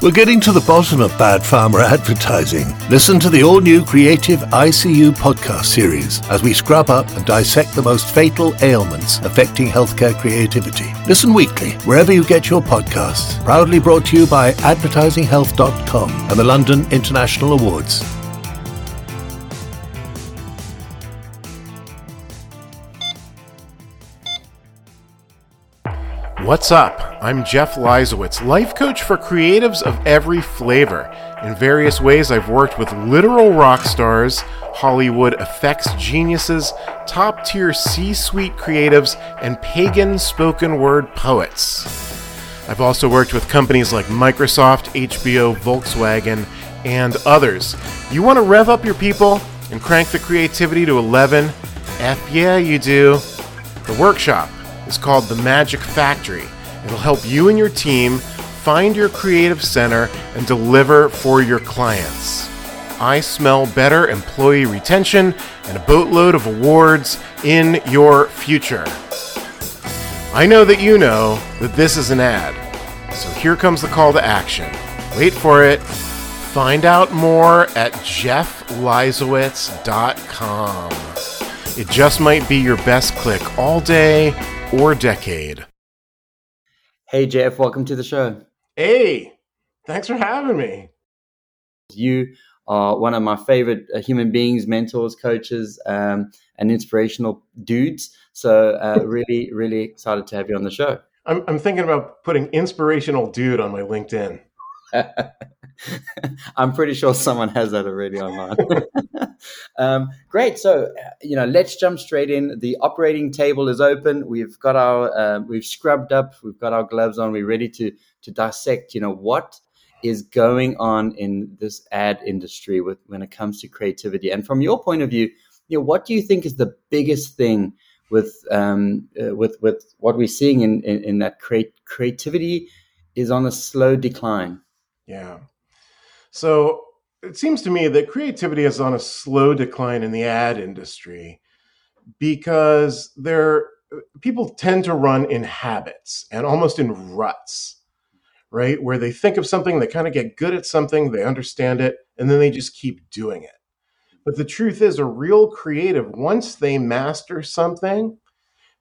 We're getting to the bottom of bad pharma advertising. Listen to the all new Creative ICU podcast series as we scrub up and dissect the most fatal ailments affecting healthcare creativity. Listen weekly wherever you get your podcasts. Proudly brought to you by AdvertisingHealth.com and the London International Awards. What's up? I'm Jeff Leisawitz, life coach for creatives of every flavor. In various ways, I've worked with literal rock stars, Hollywood effects geniuses, top tier C suite creatives, and pagan spoken word poets. I've also worked with companies like Microsoft, HBO, Volkswagen, and others. You want to rev up your people and crank the creativity to 11? F yeah, you do. The workshop is called The Magic Factory. It'll help you and your team find your creative center and deliver for your clients. I smell better employee retention and a boatload of awards in your future. I know that you know that this is an ad, so here comes the call to action. Wait for it. Find out more at jeffleisawitz.com. It just might be your best click all day or decade. Hey, Jeff, welcome to the show. Hey, thanks for having me. You are one of my favorite uh, human beings, mentors, coaches, um, and inspirational dudes. So, uh, really, really excited to have you on the show. I'm, I'm thinking about putting inspirational dude on my LinkedIn. I'm pretty sure someone has that already online. um, great. So, you know, let's jump straight in. The operating table is open. We've got our, uh, we've scrubbed up. We've got our gloves on. We're ready to to dissect. You know what is going on in this ad industry with when it comes to creativity. And from your point of view, you know, what do you think is the biggest thing with um, uh, with with what we're seeing in in, in that creativity is on a slow decline. Yeah. So it seems to me that creativity is on a slow decline in the ad industry because there people tend to run in habits and almost in ruts, right? Where they think of something, they kind of get good at something, they understand it, and then they just keep doing it. But the truth is, a real creative, once they master something,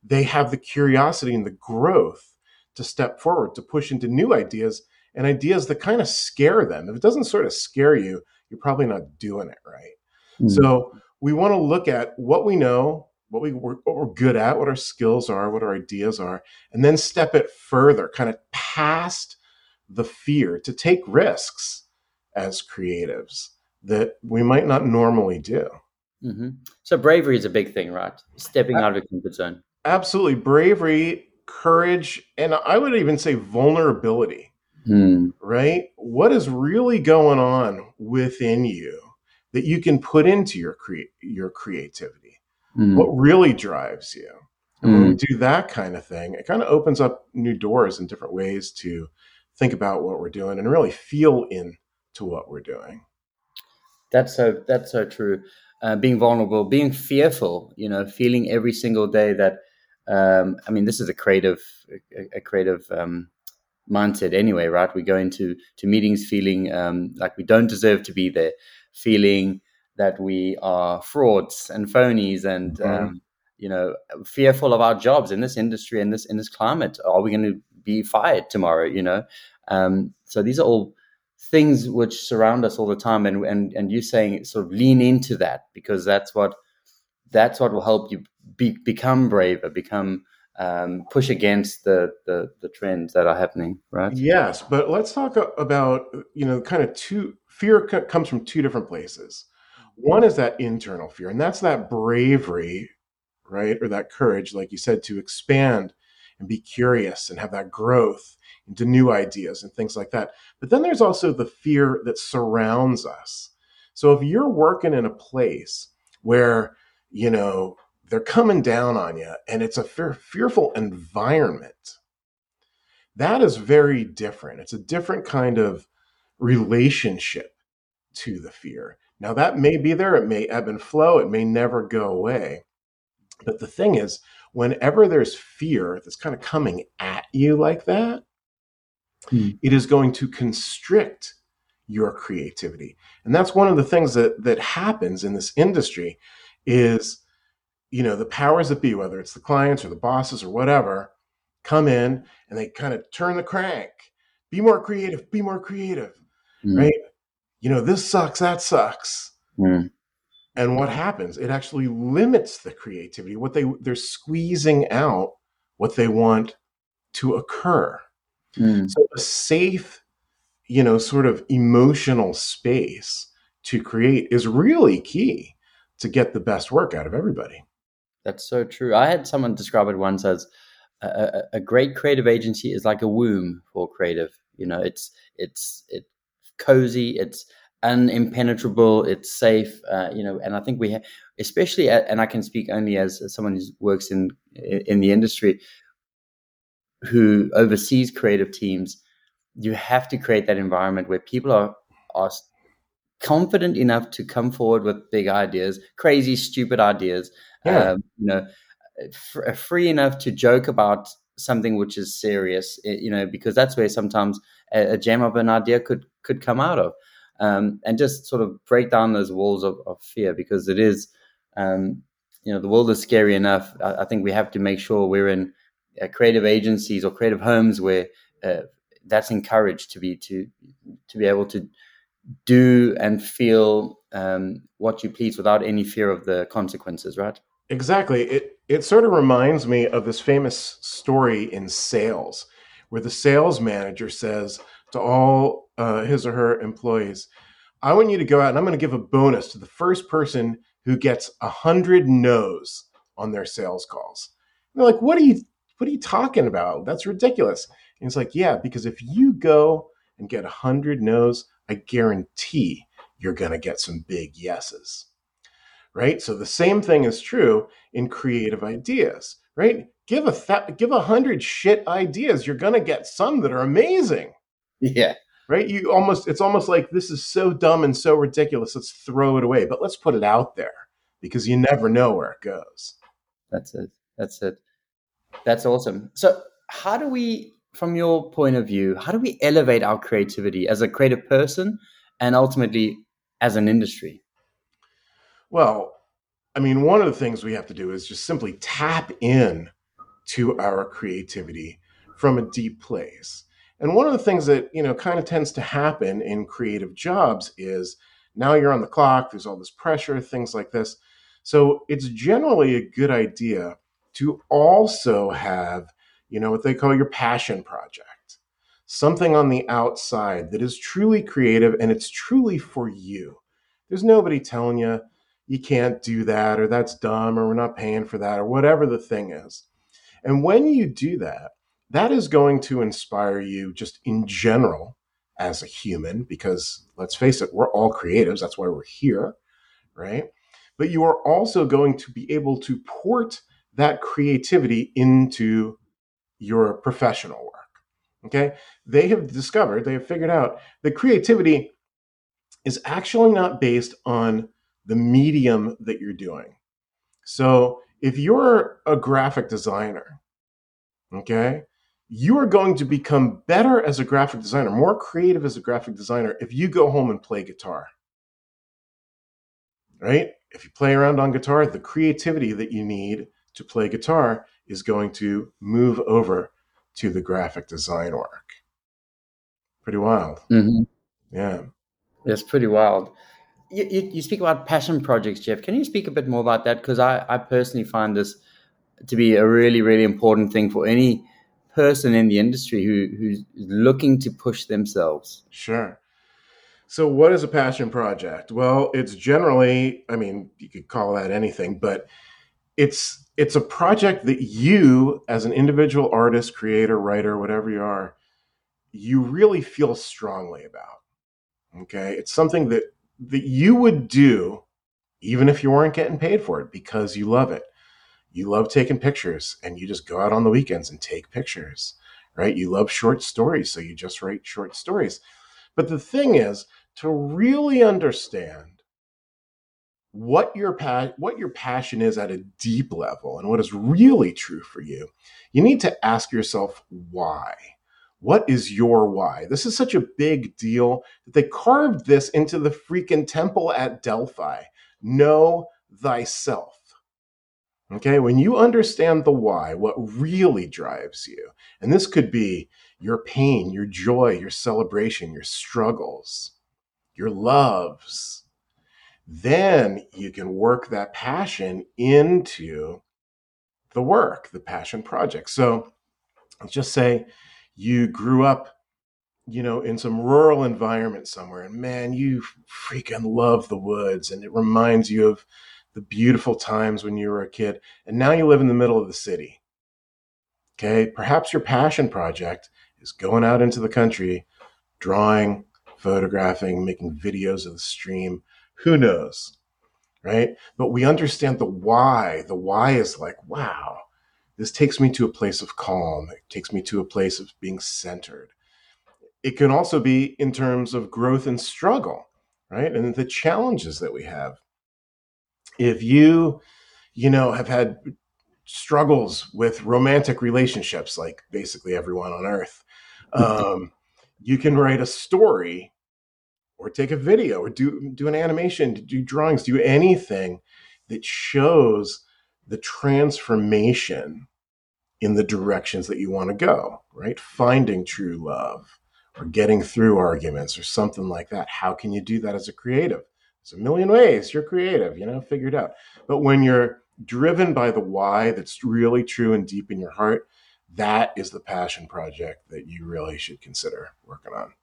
they have the curiosity and the growth to step forward, to push into new ideas and ideas that kind of scare them. If it doesn't sort of scare you, you're probably not doing it right. Mm-hmm. So we want to look at what we know, what we what we're good at, what our skills are, what our ideas are, and then step it further, kind of past the fear to take risks as creatives that we might not normally do. Mm-hmm. So bravery is a big thing, right? Stepping out of the comfort zone. Absolutely, bravery, courage, and I would even say vulnerability Hmm. right? What is really going on within you that you can put into your cre- your creativity? Hmm. What really drives you? And when we hmm. do that kind of thing, it kind of opens up new doors in different ways to think about what we're doing and really feel into what we're doing. That's so that's so true. Uh, being vulnerable, being fearful, you know, feeling every single day that um, I mean, this is a creative, a, a creative um, mindset anyway, right? We go into to meetings feeling um, like we don't deserve to be there, feeling that we are frauds and phonies, and mm-hmm. um, you know, fearful of our jobs in this industry in this in this climate. Are we going to be fired tomorrow? You know, um, so these are all things which surround us all the time, and and and you saying sort of lean into that because that's what that's what will help you be, become braver, become um, push against the, the, the trends that are happening, right? Yes, but let's talk about you know kind of two fear comes from two different places. One is that internal fear, and that's that bravery, right, or that courage, like you said, to expand and be curious and have that growth into new ideas and things like that. But then there's also the fear that surrounds us. So if you're working in a place where you know they're coming down on you and it's a fear, fearful environment that is very different it's a different kind of relationship to the fear now that may be there it may ebb and flow it may never go away but the thing is whenever there's fear that's kind of coming at you like that Hmm. It is going to constrict your creativity. And that's one of the things that that happens in this industry is you know the powers that be whether it's the clients or the bosses or whatever come in and they kind of turn the crank be more creative be more creative mm. right you know this sucks that sucks mm. and what happens it actually limits the creativity what they they're squeezing out what they want to occur mm. so a safe you know, sort of emotional space to create is really key to get the best work out of everybody. That's so true. I had someone describe it once as a, a, great creative agency is like a womb for creative. You know, it's it's it's cozy, it's unimpenetrable, it's safe. Uh, you know, and I think we, have, especially, at, and I can speak only as, as someone who works in in the industry, who oversees creative teams you have to create that environment where people are are confident enough to come forward with big ideas, crazy, stupid ideas. Yeah. Um, you know, f- free enough to joke about something which is serious. Eh, you know, because that's where sometimes a, a gem of an idea could could come out of, um, and just sort of break down those walls of, of fear because it is. Um, you know, the world is scary enough. I, I think we have to make sure we're in uh, creative agencies or creative homes where uh, that's encouraged to be to to be able to do and feel um, what you please without any fear of the consequences, right? Exactly. It it sort of reminds me of this famous story in sales, where the sales manager says to all uh, his or her employees, "I want you to go out and I'm going to give a bonus to the first person who gets a hundred no's on their sales calls." And they're like, "What are you? What are you talking about? That's ridiculous." And it's like, yeah, because if you go and get a hundred no's, I guarantee you're going to get some big yeses. Right? So the same thing is true in creative ideas, right? Give a th- give a hundred shit ideas, you're going to get some that are amazing. Yeah. Right? You almost it's almost like this is so dumb and so ridiculous. Let's throw it away, but let's put it out there because you never know where it goes. That's it. That's it. That's awesome. So, how do we from your point of view, how do we elevate our creativity as a creative person and ultimately as an industry? Well, I mean, one of the things we have to do is just simply tap in to our creativity from a deep place. And one of the things that, you know, kind of tends to happen in creative jobs is now you're on the clock, there's all this pressure, things like this. So it's generally a good idea to also have you know, what they call your passion project, something on the outside that is truly creative and it's truly for you. There's nobody telling you you can't do that or that's dumb or we're not paying for that or whatever the thing is. And when you do that, that is going to inspire you just in general as a human because let's face it, we're all creatives. That's why we're here, right? But you are also going to be able to port that creativity into your professional work. Okay. They have discovered, they have figured out that creativity is actually not based on the medium that you're doing. So if you're a graphic designer, okay, you are going to become better as a graphic designer, more creative as a graphic designer if you go home and play guitar. Right? If you play around on guitar, the creativity that you need to play guitar is going to move over to the graphic design work. Pretty wild. Mm-hmm. Yeah. It's pretty wild. You, you, you, speak about passion projects, Jeff. Can you speak a bit more about that? Because I, I personally find this to be a really, really important thing for any person in the industry who, who's looking to push themselves. Sure. So, what is a passion project? Well, it's generally, I mean, you could call that anything, but it's it's a project that you as an individual artist creator writer whatever you are you really feel strongly about okay? It's something that that you would do even if you weren't getting paid for it because you love it. You love taking pictures and you just go out on the weekends and take pictures right? You love short stories so you just write short stories. But the thing is to really understand what your pa- what your passion is at a deep level and what is really true for you you need to ask yourself why What is your why? This is such a big deal that they carved this into the freaking temple at Delphi. Know thyself. Okay, when you understand the why, what really drives you, and this could be your pain, your joy, your celebration, your struggles, your loves, then you can work that passion into the work, the passion project. So let's just say you grew up, you know, in some rural environment somewhere, and man, you freaking love the woods, and it reminds you of the beautiful times when you were a kid, and now you live in the middle of the city. Okay, perhaps your passion project is going out into the country, drawing, photographing, making videos of the stream. Who knows? Right? But we understand the why. The why is like, wow, this takes me to a place of calm. It takes me to a place of being centered. It can also be in terms of growth and struggle, right? And the challenges that we have if you you know have had struggles with romantic relationships like basically everyone on earth um, you can write a story or take a video or do do an animation do drawings do anything that shows the transformation in the directions that you want to go right finding true love or getting through arguments or something like that how can you do that as a creative there's a million ways you're creative, you know, figure it out. But when you're driven by the why that's really true and deep in your heart, that is the passion project that you really should consider working on.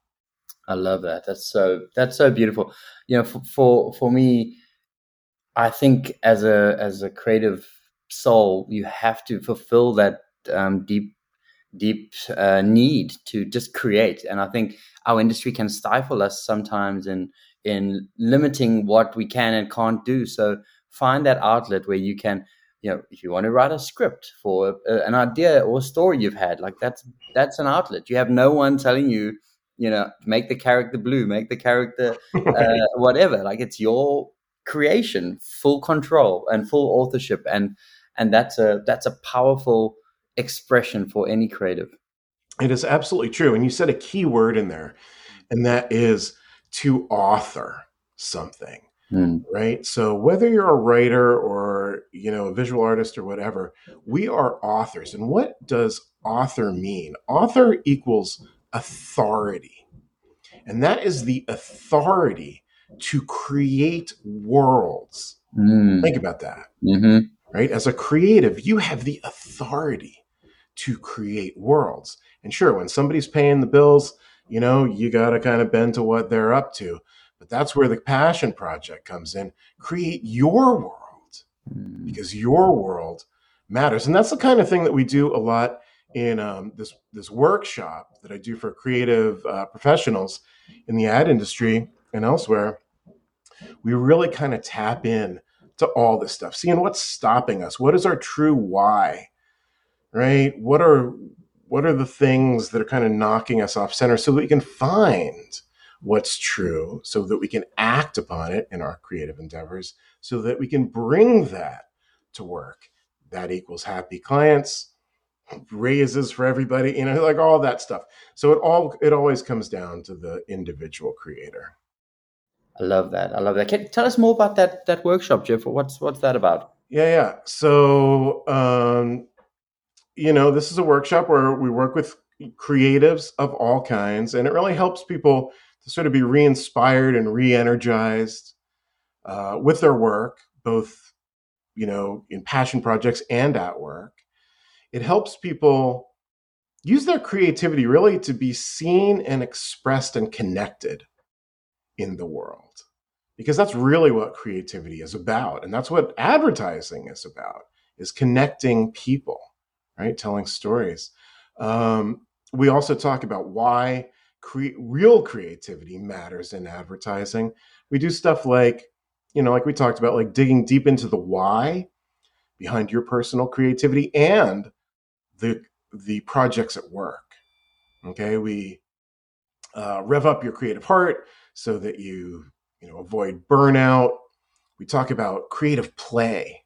I love that. That's so that's so beautiful. You know, for for, for me, I think as a as a creative soul, you have to fulfill that um, deep deep uh, need to just create. And I think our industry can stifle us sometimes in in limiting what we can and can't do. So find that outlet where you can, you know, if you want to write a script for a, an idea or story you've had, like that's that's an outlet. You have no one telling you, you know, make the character blue, make the character uh, whatever. Like it's your creation, full control and full authorship, and and that's a that's a powerful expression for any creative. It is absolutely true, and you said a key word in there, and that is to author something mm. right so whether you're a writer or you know a visual artist or whatever we are authors and what does author mean author equals authority and that is the authority to create worlds mm. think about that mm-hmm. right as a creative you have the authority to create worlds and sure when somebody's paying the bills you know, you got to kind of bend to what they're up to. But that's where the passion project comes in. Create your world hmm. because your world matters. And that's the kind of thing that we do a lot in um, this this workshop that I do for creative uh, professionals in the ad industry and elsewhere. We really kind of tap in to all this stuff, seeing what's stopping us. What is our true why? Right? What are what are the things that are kind of knocking us off center so that we can find what's true so that we can act upon it in our creative endeavors so that we can bring that to work that equals happy clients raises for everybody you know like all that stuff. So it all it always comes down to the individual creator. I love that. I love that. Can tell us more about that that workshop jeff. What's what's that about? Yeah yeah. So um you know, this is a workshop where we work with creatives of all kinds, and it really helps people to sort of be re inspired and re energized uh, with their work, both, you know, in passion projects and at work. It helps people use their creativity really to be seen and expressed and connected in the world. Because that's really what creativity is about. And that's what advertising is about, is connecting people right? Telling stories. Um, we also talk about why cre- real creativity matters in advertising. We do stuff like, you know, like we talked about, like digging deep into the why behind your personal creativity and the the projects at work. Okay, we uh, rev up your creative heart so that you you know avoid burnout. We talk about creative play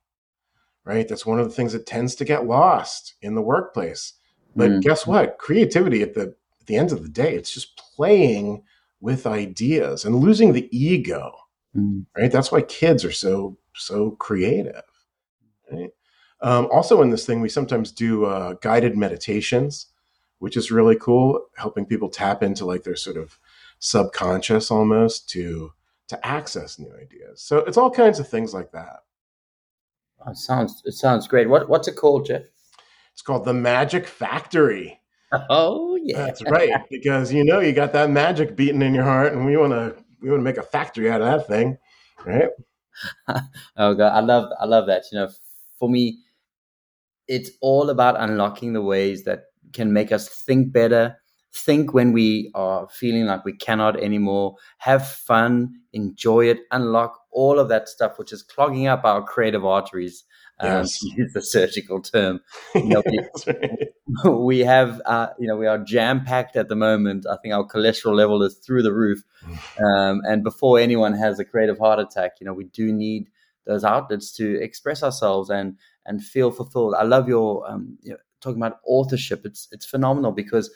right? That's one of the things that tends to get lost in the workplace. But mm. guess what? Creativity at the at the end of the day, it's just playing with ideas and losing the ego. Mm. Right. That's why kids are so so creative. Right? Um, also, in this thing, we sometimes do uh, guided meditations, which is really cool, helping people tap into like their sort of subconscious almost to to access new ideas. So it's all kinds of things like that. Oh, it sounds it sounds great. What what's it called, Jeff? It's called the Magic Factory. Oh yeah, that's right. Because you know you got that magic beating in your heart, and we want to we want to make a factory out of that thing, right? oh god, I love I love that. You know, for me, it's all about unlocking the ways that can make us think better, think when we are feeling like we cannot anymore, have fun, enjoy it, unlock all of that stuff which is clogging up our creative arteries um, yes. use the surgical term. You know, we, we, have, uh, you know, we are jam packed at the moment. I think our cholesterol level is through the roof. Um, and before anyone has a creative heart attack, you know, we do need those outlets to express ourselves and and feel fulfilled. I love your um, you know, talking about authorship. It's it's phenomenal because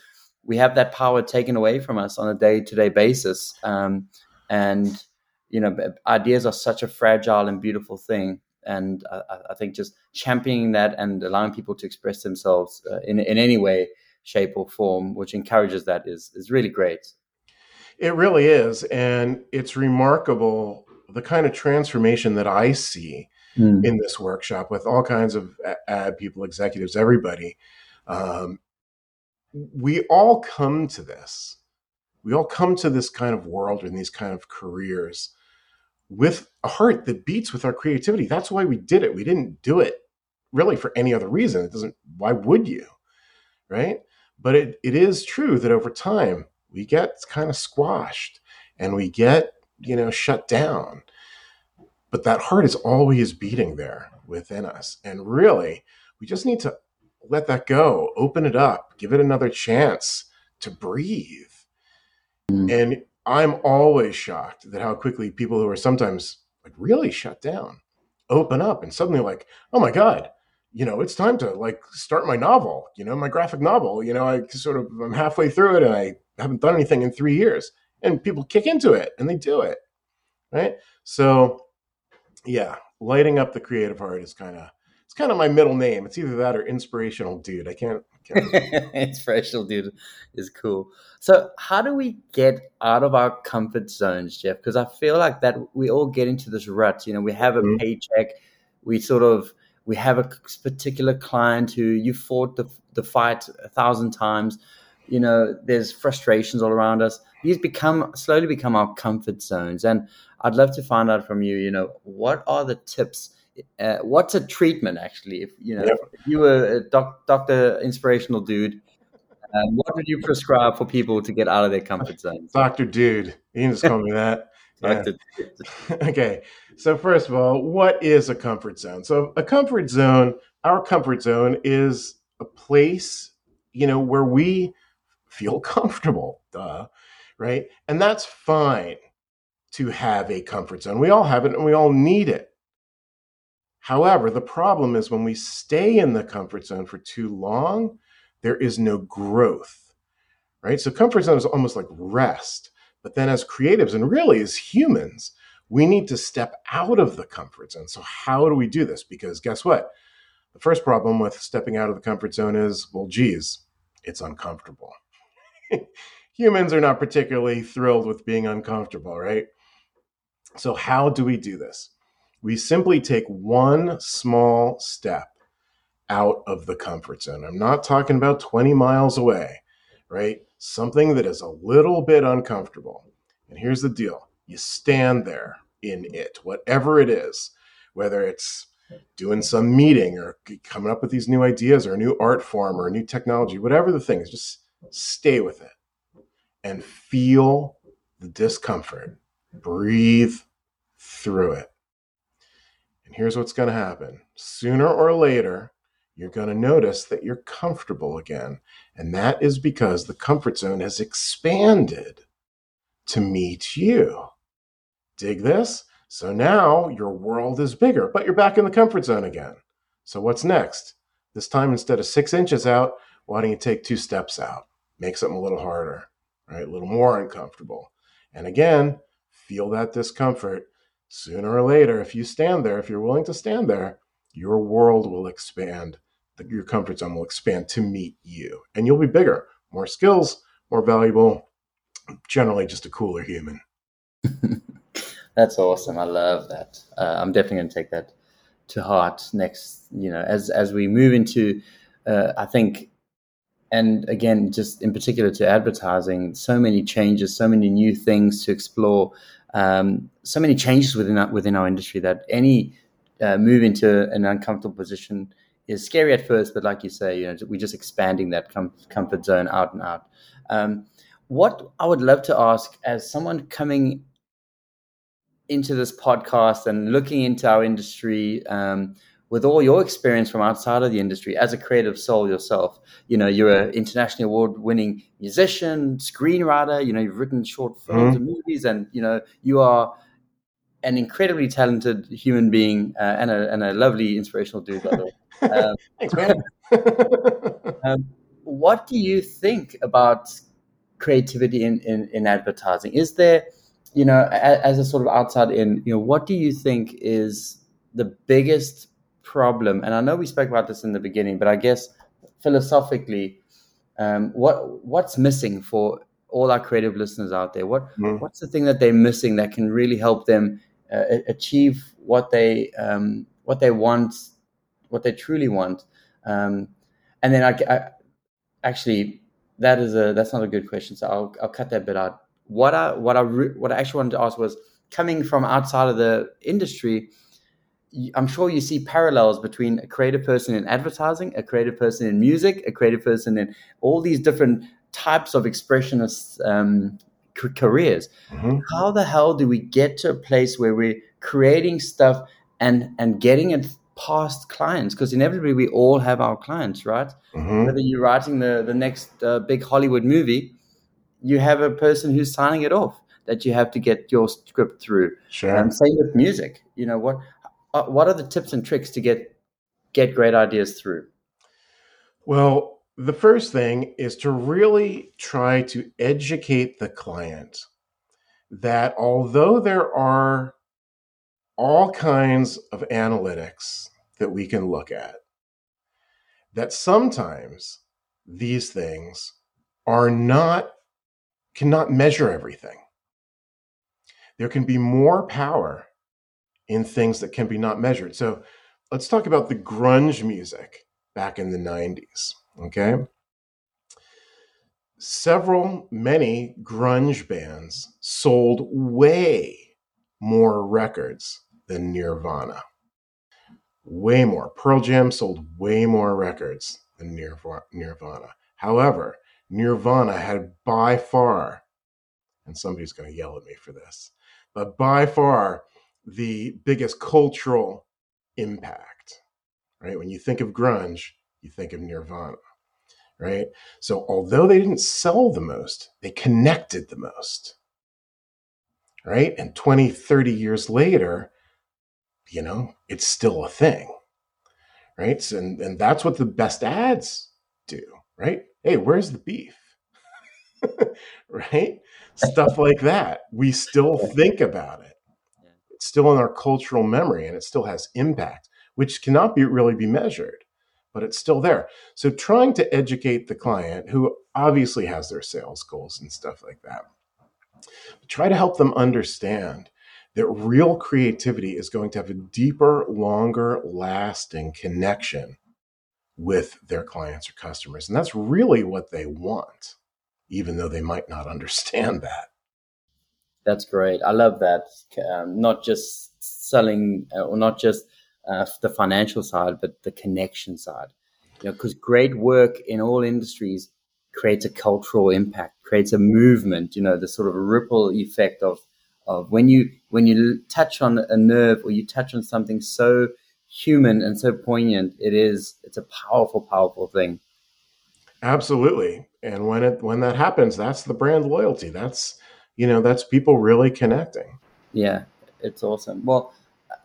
we have that power taken away from us on a day to day basis. Um, and you know, ideas are such a fragile and beautiful thing and I, I, think just championing that and allowing people to express themselves uh, in in any way, shape, or form, which encourages that, is is really great. It really is, and it's remarkable the kind of transformation that I see mm. in this workshop with all kinds of ad people, executives, everybody. Um, we all come to this. We all come to this kind of world and these kind of careers with a heart that beats with our creativity. That's why we did it. We didn't do it really for any other reason. It doesn't, why would you? Right. But it, it is true that over time we get kind of squashed and we get, you know, shut down. But that heart is always beating there within us. And really, we just need to let that go, open it up, give it another chance to breathe. Mm. And I'm always shocked that how quickly people who are sometimes like really shut down open up and suddenly like, oh my God, you know, it's time to like start my novel, you know, my graphic novel. You know, I sort of I'm halfway through it and I haven't done anything in three years. And people kick into it and they do it. Right. So yeah, lighting up the creative heart is kind of it's kind of my middle name. It's either that or inspirational dude. I can't. can't... inspirational dude is cool. So, how do we get out of our comfort zones, Jeff? Because I feel like that we all get into this rut. You know, we have a mm-hmm. paycheck. We sort of we have a particular client who you fought the the fight a thousand times. You know, there's frustrations all around us. These become slowly become our comfort zones, and I'd love to find out from you. You know, what are the tips? uh, what's a treatment actually? If you know, if you were a doc, doctor, inspirational dude, um, what would you prescribe for people to get out of their comfort zone? Doctor Dude, you can just call me that. Yeah. okay, so first of all, what is a comfort zone? So a comfort zone, our comfort zone is a place, you know, where we feel comfortable, duh, right? And that's fine to have a comfort zone. We all have it and we all need it. However, the problem is when we stay in the comfort zone for too long, there is no growth, right? So, comfort zone is almost like rest. But then, as creatives and really as humans, we need to step out of the comfort zone. So, how do we do this? Because guess what? The first problem with stepping out of the comfort zone is well, geez, it's uncomfortable. humans are not particularly thrilled with being uncomfortable, right? So, how do we do this? we simply take one small step out of the comfort zone. I'm not talking about 20 miles away, right? Something that is a little bit uncomfortable. And here's the deal you stand there in it, whatever it is, whether it's doing some meeting or coming up with these new ideas or a new art form or a new technology, whatever the thing is, just stay with it and feel the discomfort. Breathe through it. And here's what's going to happen sooner or later, you're going to notice that you're comfortable again. And that is because the comfort zone has expanded to meet you. Dig this? So now your world is bigger, but you're back in the comfort zone again. So what's next? This time, instead of six inches out, why don't you take two steps out? Make something a little harder, right? A little more uncomfortable. And again, feel that discomfort. Sooner or later, if you stand there, if you're willing to stand there, your world will expand. Your comfort zone will expand to meet you. And you'll be bigger, more skills, more valuable, generally just a cooler human. That's awesome. I love that. Uh, I'm definitely going to take that to heart next. You know, as as we move into, uh, I think, and again, just in particular to advertising, so many changes, so many new things to explore, um, so many changes within our, within our industry that any uh, move into an uncomfortable position is scary at first, but like you say, you know, we're just expanding that com- comfort zone out and out. Um, what I would love to ask, as someone coming into this podcast and looking into our industry um, with all your experience from outside of the industry as a creative soul yourself. You know you're an internationally award winning musician screenwriter you know you've written short films mm-hmm. and movies and you know you are an incredibly talented human being uh, and, a, and a lovely inspirational dude by the way. Um, thanks man. um, what do you think about creativity in, in, in advertising? Is there you know, as a sort of outside in, you know, what do you think is the biggest problem? And I know we spoke about this in the beginning, but I guess philosophically, um, what what's missing for all our creative listeners out there? What mm. what's the thing that they're missing that can really help them uh, achieve what they um, what they want, what they truly want? Um, and then I, I actually that is a that's not a good question, so I'll I'll cut that bit out what I what I re- what I actually wanted to ask was coming from outside of the industry. I'm sure you see parallels between a creative person in advertising, a creative person in music, a creative person in all these different types of expressionist um, careers. Mm-hmm. How the hell do we get to a place where we're creating stuff and and getting it past clients? Because inevitably we all have our clients, right? Mm-hmm. Whether you're writing the the next uh, big Hollywood movie you have a person who's signing it off that you have to get your script through. Sure. Um, same with music. You know what? Uh, what are the tips and tricks to get get great ideas through? Well, the first thing is to really try to educate the client that although there are all kinds of analytics that we can look at, that sometimes these things are not cannot measure everything. There can be more power in things that can be not measured. So let's talk about the grunge music back in the 90s. Okay. Several, many grunge bands sold way more records than Nirvana. Way more. Pearl Jam sold way more records than Nirvana. However, Nirvana had by far, and somebody's going to yell at me for this, but by far the biggest cultural impact, right? When you think of grunge, you think of Nirvana, right? So although they didn't sell the most, they connected the most, right? And 20, 30 years later, you know, it's still a thing, right? So, and, and that's what the best ads do, right? hey, where's the beef? right? Stuff like that. We still think about it. It's still in our cultural memory and it still has impact, which cannot be really be measured, but it's still there. So trying to educate the client who obviously has their sales goals and stuff like that. Try to help them understand that real creativity is going to have a deeper, longer lasting connection with their clients or customers. And that's really what they want, even though they might not understand that. That's great. I love that. Um, not just selling uh, or not just uh, the financial side, but the connection side. You know, because great work in all industries creates a cultural impact, creates a movement. You know, the sort of ripple effect of of when you when you touch on a nerve or you touch on something so human and so poignant it is it's a powerful powerful thing absolutely and when it when that happens that's the brand loyalty that's you know that's people really connecting yeah it's awesome well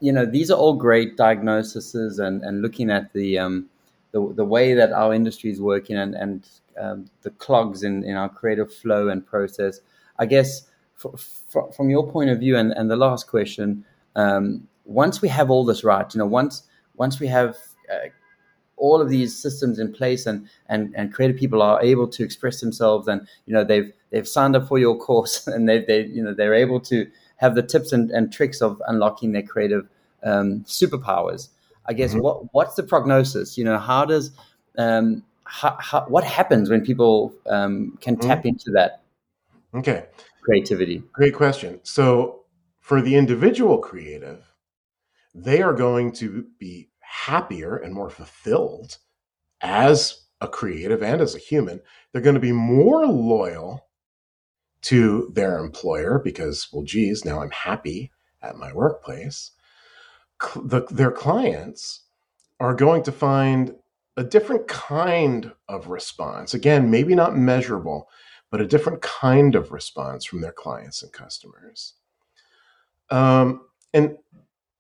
you know these are all great diagnoses and and looking at the um the, the way that our industry is working and, and um, the clogs in, in our creative flow and process. I guess for, for, from your point of view, and, and the last question, um, once we have all this right, you know, once once we have uh, all of these systems in place and, and, and creative people are able to express themselves and you know they've they've signed up for your course and they they you know they're able to have the tips and, and tricks of unlocking their creative um, superpowers. I guess mm-hmm. what what's the prognosis? You know, how does um, how, how, what happens when people um, can mm-hmm. tap into that? Okay, creativity. Great question. So for the individual creative, they are going to be happier and more fulfilled as a creative and as a human. They're going to be more loyal to their employer because, well, geez, now I'm happy at my workplace. The, their clients are going to find a different kind of response. Again, maybe not measurable, but a different kind of response from their clients and customers. Um, and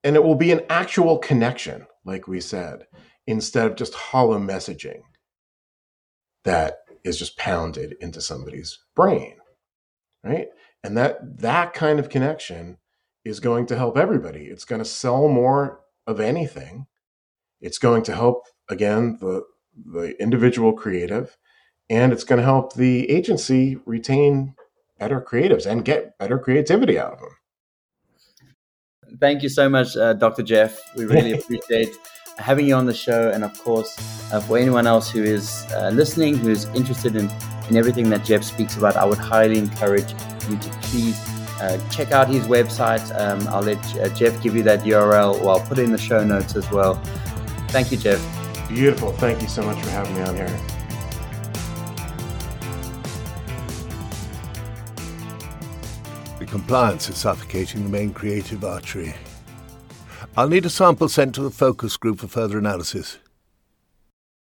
and it will be an actual connection, like we said, instead of just hollow messaging that is just pounded into somebody's brain right? And that that kind of connection is going to help everybody. It's going to sell more of anything. It's going to help again the the individual creative and it's going to help the agency retain better creatives and get better creativity out of them thank you so much uh, dr jeff we really appreciate having you on the show and of course uh, for anyone else who is uh, listening who's interested in in everything that Jeff speaks about, I would highly encourage you to please uh, check out his website. Um, I'll let uh, Jeff give you that URL, or I'll put it in the show notes as well. Thank you, Jeff. Beautiful. Thank you so much for having me on here. Compliance is suffocating the main creative artery. I'll need a sample sent to the focus group for further analysis.